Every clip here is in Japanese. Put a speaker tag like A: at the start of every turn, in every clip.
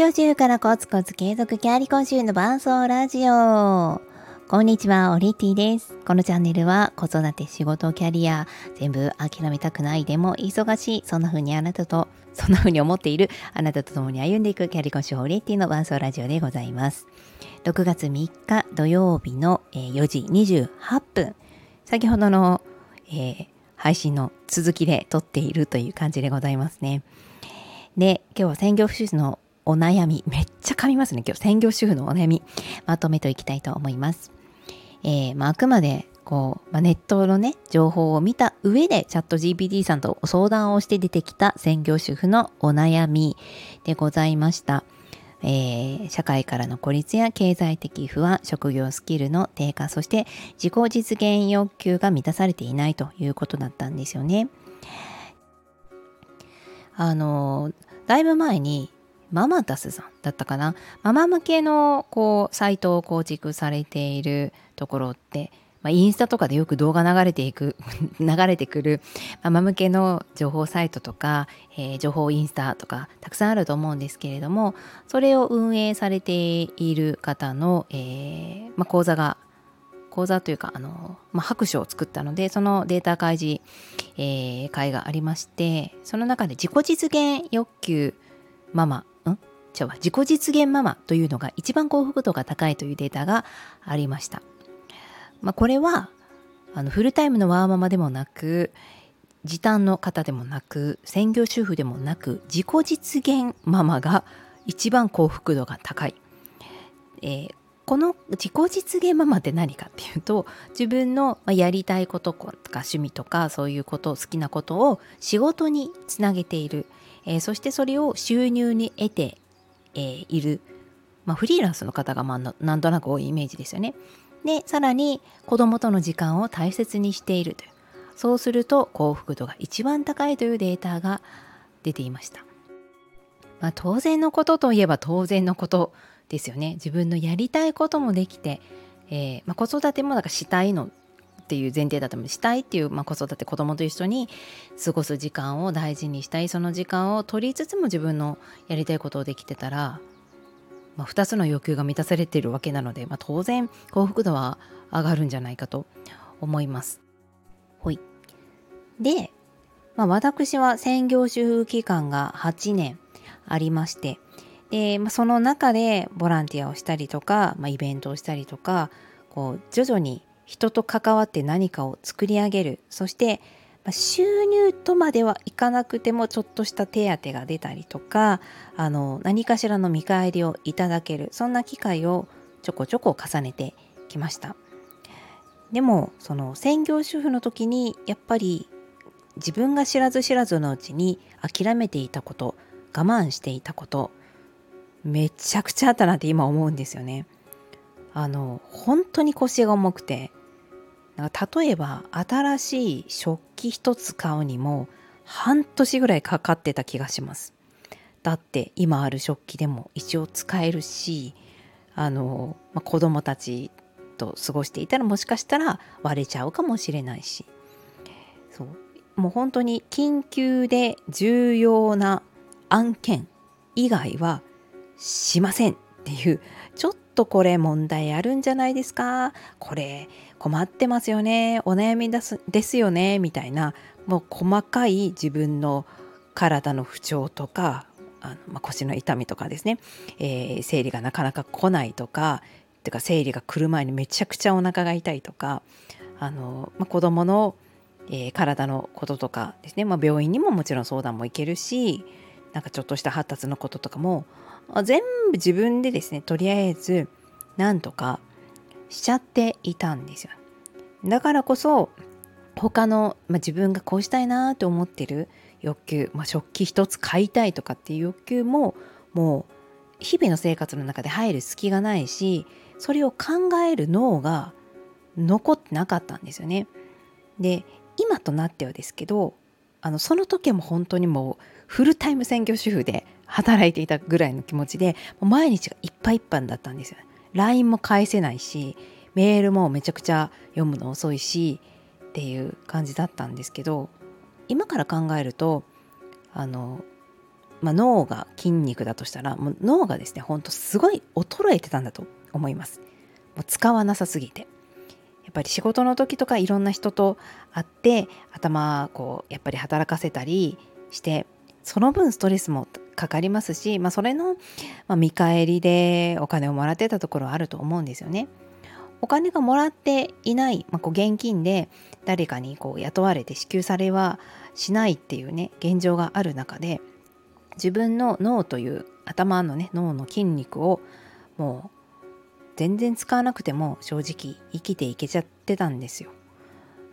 A: 業主婦からコツコツ継続キャリコンの伴奏ラジオ。こんにちは、オリティです。このチャンネルは子育て、仕事、キャリア、全部諦めたくないでも忙しい、そんな風にあなたと、そんな風に思っているあなたと共に歩んでいくキャリコン主婦オリティの伴奏ラジオでございます。6月3日土曜日の4時28分。先ほどの、えー、配信の続きで撮っているという感じでございますね。で、今日は専業主婦のお悩み、めっちゃ噛みますね。今日、専業主婦のお悩み、まとめていきたいと思います。えー、まあ、あくまで、こう、まあ、ネットのね、情報を見た上で、チャット GPT さんと相談をして出てきた専業主婦のお悩みでございました。えー、社会からの孤立や経済的不安、職業スキルの低下、そして自己実現欲求が満たされていないということだったんですよね。あの、だいぶ前にママタスさんだったかな？ママ向けのこうサイトを構築されているところって、まあ、インスタとかでよく動画流れていく 流れてくるママ向けの情報サイトとか、えー、情報インスタとかたくさんあると思うんですけれどもそれを運営されている方の、えーまあ、講座が講座というかあの、まあ、白書を作ったのでそのデータ開示、えー、会がありましてその中で自己実現欲求ママ違う自己実現ママというのが一番幸福度が高いというデータがありました。まあ、これはあのフルタイムのワーママでもなく時短の方でもなく専業主婦でもなく自己実現ママが一番幸福度が高い。えー、この自己実現ママって何かっていうと自分のやりたいこととか趣味とかそういうこと好きなことを仕事につなげている、えー、そしてそれを収入に得てえー、いる、まあ、フリーランスの方がまあなんとなく多いイメージですよね。でさらに子供との時間を大切にしているというそうすると幸福度が一番高いというデータが出ていました。まあ、当然のことといえば当然のことですよね。自分のやりたいこともできて、えー、まあ、子育てもなんかしたいのっていう前提だと思うしたいっていう、まあ、子育て子供と一緒に過ごす時間を大事にしたいその時間を取りつつも自分のやりたいことをできてたら、まあ、2つの欲求が満たされているわけなので、まあ、当然幸福度は上がるんじゃないかと思います。ほい。で、まあ、私は専業主婦期間が8年ありましてで、まあ、その中でボランティアをしたりとか、まあ、イベントをしたりとかこう徐々に人と関わって何かを作り上げる。そして収入とまではいかなくてもちょっとした手当が出たりとかあの何かしらの見返りをいただける。そんな機会をちょこちょこ重ねてきました。でもその専業主婦の時にやっぱり自分が知らず知らずのうちに諦めていたこと我慢していたことめちゃくちゃあったなって今思うんですよね。あの本当に腰が重くて例えば新しい食器一つ買うにも半年ぐらいかかってた気がします。だって今ある食器でも一応使えるしあの、まあ、子供たちと過ごしていたらもしかしたら割れちゃうかもしれないし。そう。もう本当に緊急で重要な案件以外はしませんっていう。ちょっとこれ問題あるんじゃないですか？これ困ってますよね。お悩みですですよね。みたいなもう細かい自分の体の不調とかあの、まあ、腰の痛みとかですね、えー、生理がなかなか来ないとかてか生理が来る前にめちゃくちゃお腹が痛いとかあの、まあ、子供の、えー、体のこととかですね、まあ、病院にももちろん相談も行けるしなんかちょっとした発達のこととかも全部自分でですねとりあえずなんとかしちゃっていたんですよ。だからこそ他の、まあ、自分がこうしたいなと思ってる欲求、まあ、食器一つ買いたいとかっていう欲求ももう日々の生活の中で入る隙がないしそれを考える脳が残ってなかったんですよね。で今となってはですけどあのその時も本当にもうフルタイム専業主婦で働いていたぐらいの気持ちで毎日がいっぱいいっぱいだったんですよ。ね LINE も返せないしメールもめちゃくちゃ読むの遅いしっていう感じだったんですけど今から考えるとあのまあ、脳が筋肉だとしたらもう脳がですねほんとすごい衰えてたんだと思います。もう使わなさすぎて。やっぱり仕事の時とかいろんな人と会って頭こうやっぱり働かせたりしてその分ストレスもかかりますし、まあ、それの、まあ、見返りでお金をもらってたところはあると思うんですよね。お金がもらっていない、まあ、こう現金で誰かにこう雇われて支給されはしないっていうね現状がある中で自分の脳という頭のね脳の筋肉をもう全然使わなくても正直生きていけちゃってたんですよ。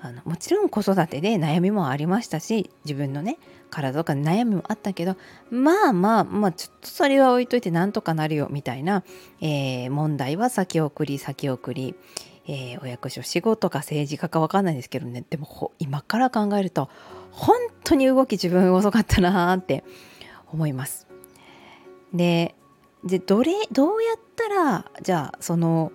A: あのもちろん子育てで悩みもありましたし自分のね体とか悩みもあったけどまあまあまあちょっとそれは置いといてなんとかなるよみたいな、えー、問題は先送り先送り、えー、お役所仕事か政治家か分かんないですけどねでも今から考えると本当に動き自分遅かったなーって思います。ででどれどうやったらじゃあその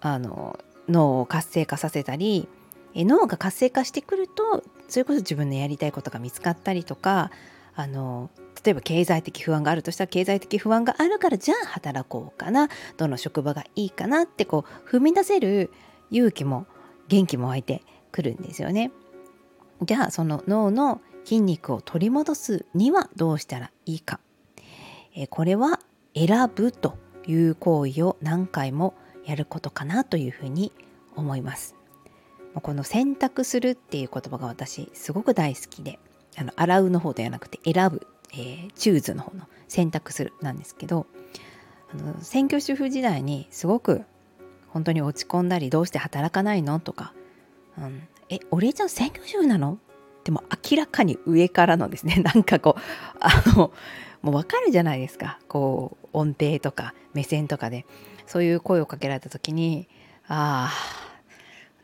A: あの脳を活性化させたり脳が活性化してくるとそれこそ自分のやりたいことが見つかったりとかあの例えば経済的不安があるとしたら経済的不安があるからじゃあ働こうかなどの職場がいいかなってこう踏み出せる勇気も元気も湧いてくるんですよね。じゃあその脳の筋肉を取り戻すにはどうしたらいいか。えこれは選ぶという行為を何回もやることかなというふうに思います。この選択するっていう言葉が私すごく大好きであの洗うの方ではなくて選ぶ、えー、チューズの方の選択するなんですけどあの専業主婦時代にすごく本当に落ち込んだりどうして働かないのとか、うん、えお礼ちゃん専業主婦なの？でも明らかに上からのですね なんかこうあのもう分かるじゃないですか。こう音程とか目線とかで。そういう声をかけられた時にああ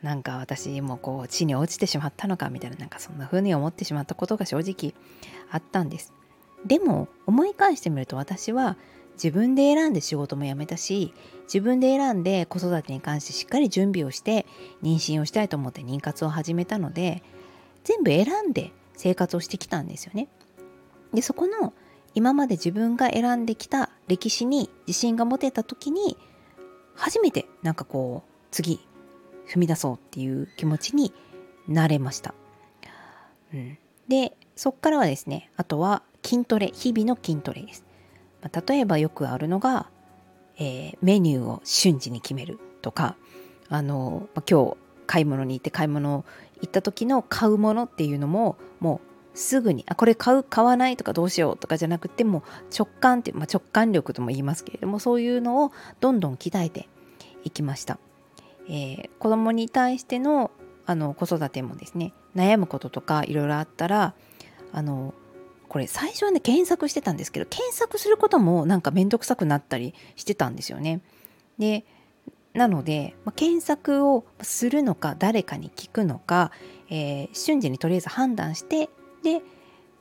A: なんか私もこう地に落ちてしまったのかみたいななんかそんな風に思ってしまったことが正直あったんです。でも思い返してみると私は自分で選んで仕事も辞めたし自分で選んで子育てに関してしっかり準備をして妊娠をしたいと思って妊活を始めたので全部選んで生活をしてきたんですよね。でそこの今まで自分が選んできた歴史に自信が持てた時に初めてなんかこう次踏み出そうっていう気持ちになれました。うん、でそっからはですねあとは筋トレ日々の筋トレです。まあ、例えばよくあるのが、えー、メニューを瞬時に決めるとかあの、まあ、今日買い物に行って買い物行った時の買うものっていうのももうすぐにあこれ買う買わないとかどうしようとかじゃなくても直感って、まあ、直感力とも言いますけれどもそういうのをどんどん鍛えていきました。えー、子供に対してのあの子育てもですね悩むこととかいろいろあったらあのこれ最初はね検索してたんですけど検索することもなんか面倒くさくなったりしてたんですよね。でなので、まあ、検索をするのか誰かに聞くのか、えー、瞬時にとりあえず判断してで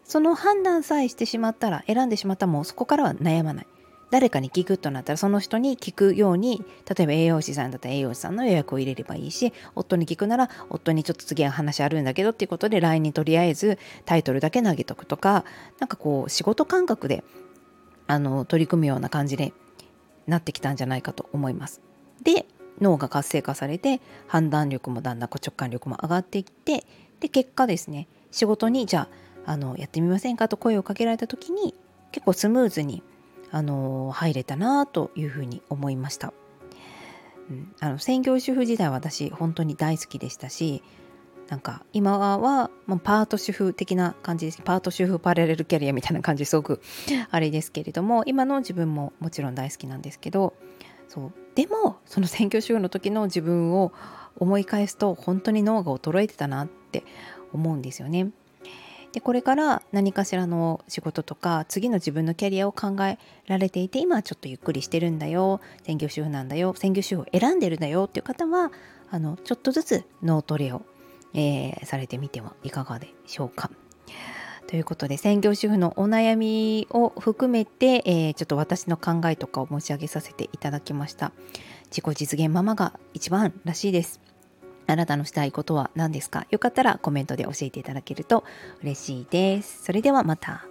A: その判断さえしてしまったら選んでしまったらもうそこからは悩まない。誰かに聞くとなったらその人に聞くように例えば栄養士さんだったら栄養士さんの予約を入れればいいし夫に聞くなら夫にちょっと次は話あるんだけどっていうことで LINE にとりあえずタイトルだけ投げとくとかなんかこう仕事感覚であの取り組むような感じでなってきたんじゃないかと思います。で脳が活性化されて判断力もだんだん直感力も上がっていってで結果ですね仕事にじゃああのやってみませんかと声をかけられた時に結構スムーズにあの入れたなというふうに思いました。うん、あの専業主婦時代は私本当に大好きでしたしなんか今は、まあ、パート主婦的な感じですパート主婦パラレルキャリアみたいな感じすごく あれですけれども今の自分ももちろん大好きなんですけどそうでもその専業主婦の時の自分を思い返すと本当に脳が衰えてたなって思うんですよね。でこれから何かしらの仕事とか次の自分のキャリアを考えられていて今はちょっとゆっくりしてるんだよ専業主婦なんだよ専業主婦を選んでるんだよっていう方はあのちょっとずつ脳トレを、えー、されてみてはいかがでしょうか。ということで専業主婦のお悩みを含めて、えー、ちょっと私の考えとかを申し上げさせていただきました。自己実現ママが一番らしいです。あなたのしたいことは何ですか？よかったらコメントで教えていただけると嬉しいです。それではまた。